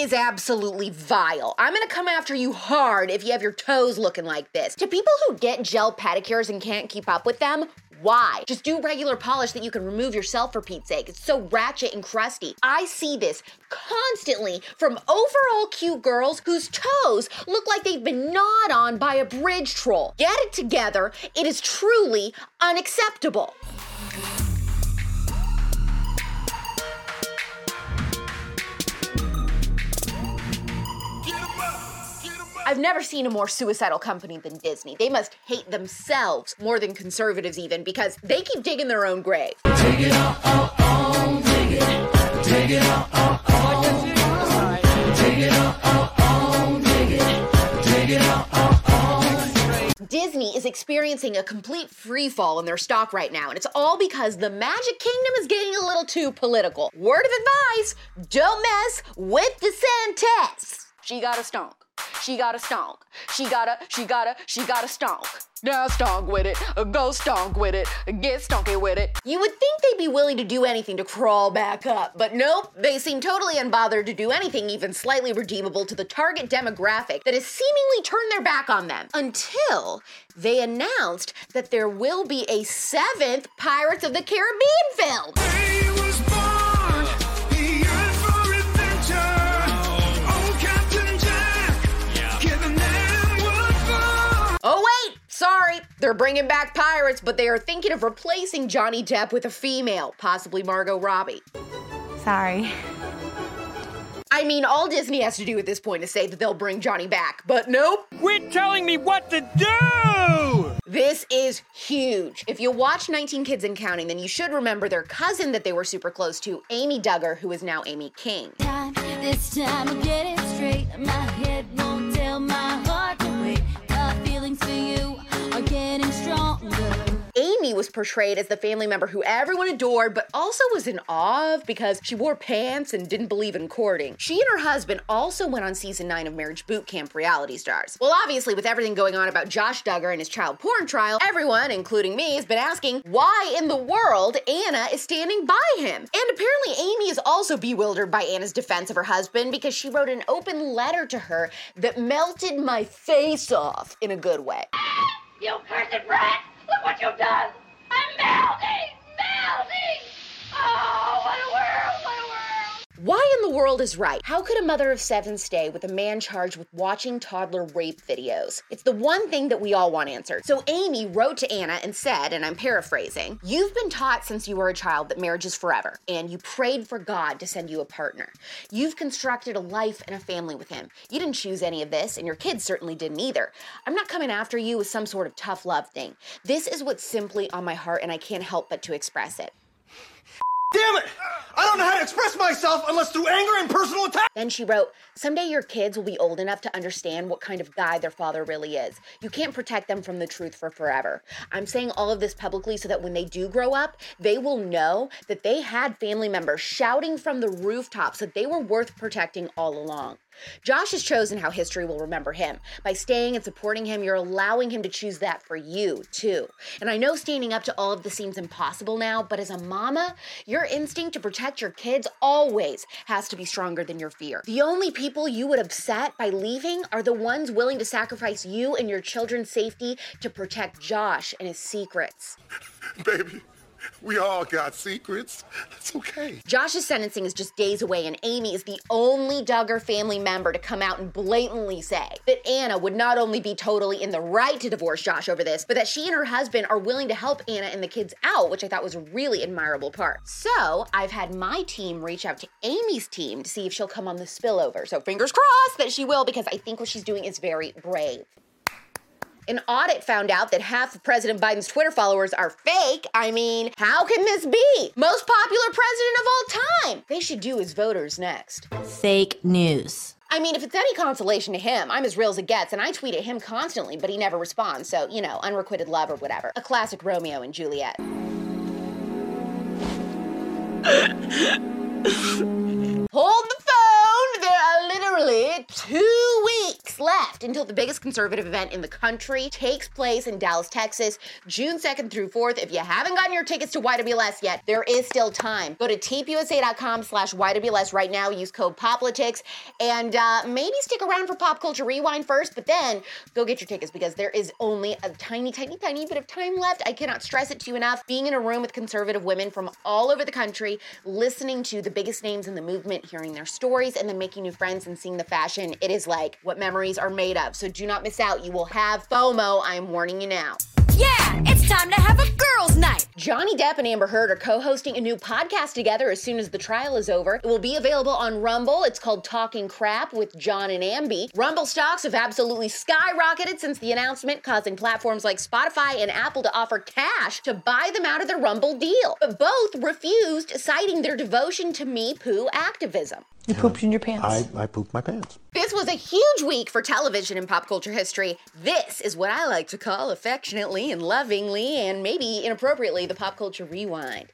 Is absolutely vile. I'm gonna come after you hard if you have your toes looking like this. To people who get gel pedicures and can't keep up with them, why? Just do regular polish that you can remove yourself for Pete's sake. It's so ratchet and crusty. I see this constantly from overall cute girls whose toes look like they've been gnawed on by a bridge troll. Get it together. It is truly unacceptable. I've never seen a more suicidal company than Disney. They must hate themselves more than conservatives, even, because they keep digging their own grave. Take it all, all, all, take it. Take it all, all, all. Take it all, all, all. Take it. Take it all, all, all. Disney is experiencing a complete freefall in their stock right now, and it's all because the Magic Kingdom is getting a little too political. Word of advice don't mess with the DeSantis. She got a stonk. She got a stonk. She got a, she got a, she got a stonk. Now stonk with it. Go stonk with it. Get stonky with it. You would think they'd be willing to do anything to crawl back up, but nope. They seem totally unbothered to do anything even slightly redeemable to the target demographic that has seemingly turned their back on them. Until they announced that there will be a seventh Pirates of the Caribbean film. They're bringing back pirates, but they are thinking of replacing Johnny Depp with a female, possibly Margot Robbie. Sorry. I mean, all Disney has to do at this point is say that they'll bring Johnny back, but nope. Quit telling me what to do! This is huge. If you watch 19 Kids and Counting, then you should remember their cousin that they were super close to, Amy Duggar, who is now Amy King. Time, portrayed as the family member who everyone adored, but also was in awe of because she wore pants and didn't believe in courting. She and her husband also went on season 9 of Marriage Boot Camp reality stars. Well, obviously, with everything going on about Josh Duggar and his child porn trial, everyone, including me, has been asking why in the world Anna is standing by him. And apparently, Amy is also bewildered by Anna's defense of her husband because she wrote an open letter to her that melted my face off in a good way. You cursed brat! Look what you've done! Melting! Melting! Oh, what a world! What a world! Why in the world is right? How could a mother of seven stay with a man charged with watching toddler rape videos? It's the one thing that we all want answered. So Amy wrote to Anna and said, and I'm paraphrasing, You've been taught since you were a child that marriage is forever, and you prayed for God to send you a partner. You've constructed a life and a family with him. You didn't choose any of this, and your kids certainly didn't either. I'm not coming after you with some sort of tough love thing. This is what's simply on my heart, and I can't help but to express it. Damn it! I don't know how to express myself unless through anger and personal attack. Then she wrote, Someday your kids will be old enough to understand what kind of guy their father really is. You can't protect them from the truth for forever. I'm saying all of this publicly so that when they do grow up, they will know that they had family members shouting from the rooftops that they were worth protecting all along. Josh has chosen how history will remember him. By staying and supporting him, you're allowing him to choose that for you, too. And I know standing up to all of this seems impossible now, but as a mama, your instinct to protect your kids always has to be stronger than your fear. The only people you would upset by leaving are the ones willing to sacrifice you and your children's safety to protect Josh and his secrets. Baby, we all got secrets. It's okay. Josh's sentencing is just days away, and Amy is the only Duggar family member to come out and blatantly say that Anna would not only be totally in the right to divorce Josh over this, but that she and her husband are willing to help Anna and the kids out, which I thought was a really admirable part. So I've had my team reach out to Amy's team to see if she'll come on the spillover. So fingers crossed that she will, because I think what she's doing is very brave. An audit found out that half of President Biden's Twitter followers are fake. I mean, how can this be? Most popular president of all time. They should do as voters next. Fake news. I mean, if it's any consolation to him, I'm as real as it gets, and I tweet at him constantly, but he never responds. So, you know, unrequited love or whatever. A classic Romeo and Juliet. Hold the phone! There are literally two left until the biggest conservative event in the country takes place in Dallas, Texas, June 2nd through 4th. If you haven't gotten your tickets to YWLS yet, there is still time. Go to tpusa.com slash YWLS right now, use code POPLITICS, and uh, maybe stick around for Pop Culture Rewind first, but then go get your tickets because there is only a tiny, tiny, tiny bit of time left. I cannot stress it to you enough. Being in a room with conservative women from all over the country, listening to the biggest names in the movement, hearing their stories, and then making new friends and seeing the fashion, it is like what memories are of. So do not miss out. You will have FOMO. I am warning you now. Yeah, time to have a girls' night. Johnny Depp and Amber Heard are co-hosting a new podcast together as soon as the trial is over. It will be available on Rumble. It's called Talking Crap with John and Amby. Rumble stocks have absolutely skyrocketed since the announcement, causing platforms like Spotify and Apple to offer cash to buy them out of the Rumble deal. But both refused, citing their devotion to Me Poo activism. You pooped in your pants. I, I pooped my pants. This was a huge week for television and pop culture history. This is what I like to call affectionately and lovingly and maybe inappropriately the pop culture rewind.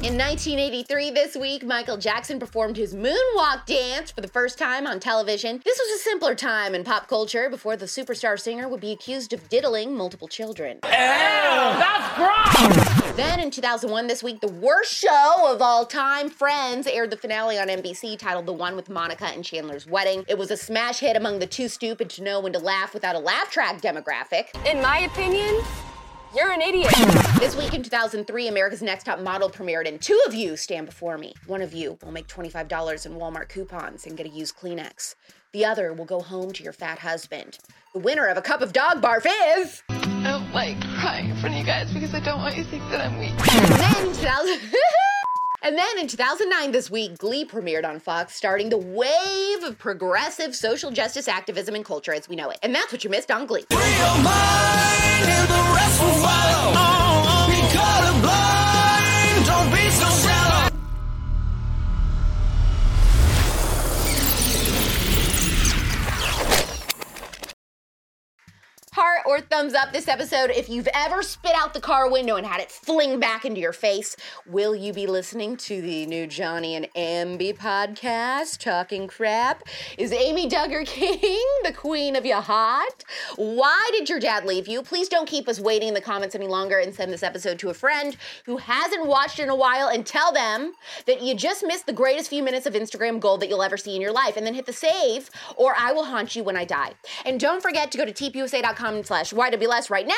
In 1983, this week, Michael Jackson performed his moonwalk dance for the first time on television. This was a simpler time in pop culture before the superstar singer would be accused of diddling multiple children. Ew, That's gross! Then in 2001, this week, the worst show of all time, Friends, aired the finale on NBC titled The One with Monica and Chandler's Wedding. It was a smash hit among the too stupid to know when to laugh without a laugh track demographic. In my opinion, you're an idiot. This week in 2003, America's Next Top Model premiered, and two of you stand before me. One of you will make $25 in Walmart coupons and get a used Kleenex. The other will go home to your fat husband. The winner of a cup of dog barf is. I don't like crying in front of you guys because I don't want you to think that I'm weak. Then in 2000. And then in 2009, this week, Glee premiered on Fox, starting the wave of progressive social justice activism and culture as we know it. And that's what you missed on Glee. Thumbs up this episode if you've ever spit out the car window and had it fling back into your face. Will you be listening to the new Johnny and Amby podcast, Talking Crap? Is Amy Duggar King the queen of your heart? Why did your dad leave you? Please don't keep us waiting in the comments any longer and send this episode to a friend who hasn't watched in a while and tell them that you just missed the greatest few minutes of Instagram gold that you'll ever see in your life. And then hit the save or I will haunt you when I die. And don't forget to go to tpusa.com slash YWLS right now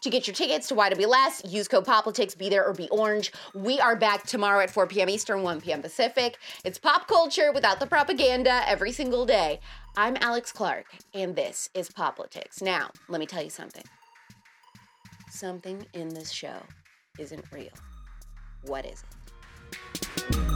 to get your tickets to YWLS. Use code POPLITICS, be there or be orange. We are back tomorrow at 4 p.m. Eastern, 1 p.m. Pacific. It's pop culture without the propaganda every single day. I'm Alex Clark, and this is Poplitics. Now, let me tell you something. Something in this show isn't real. What is it?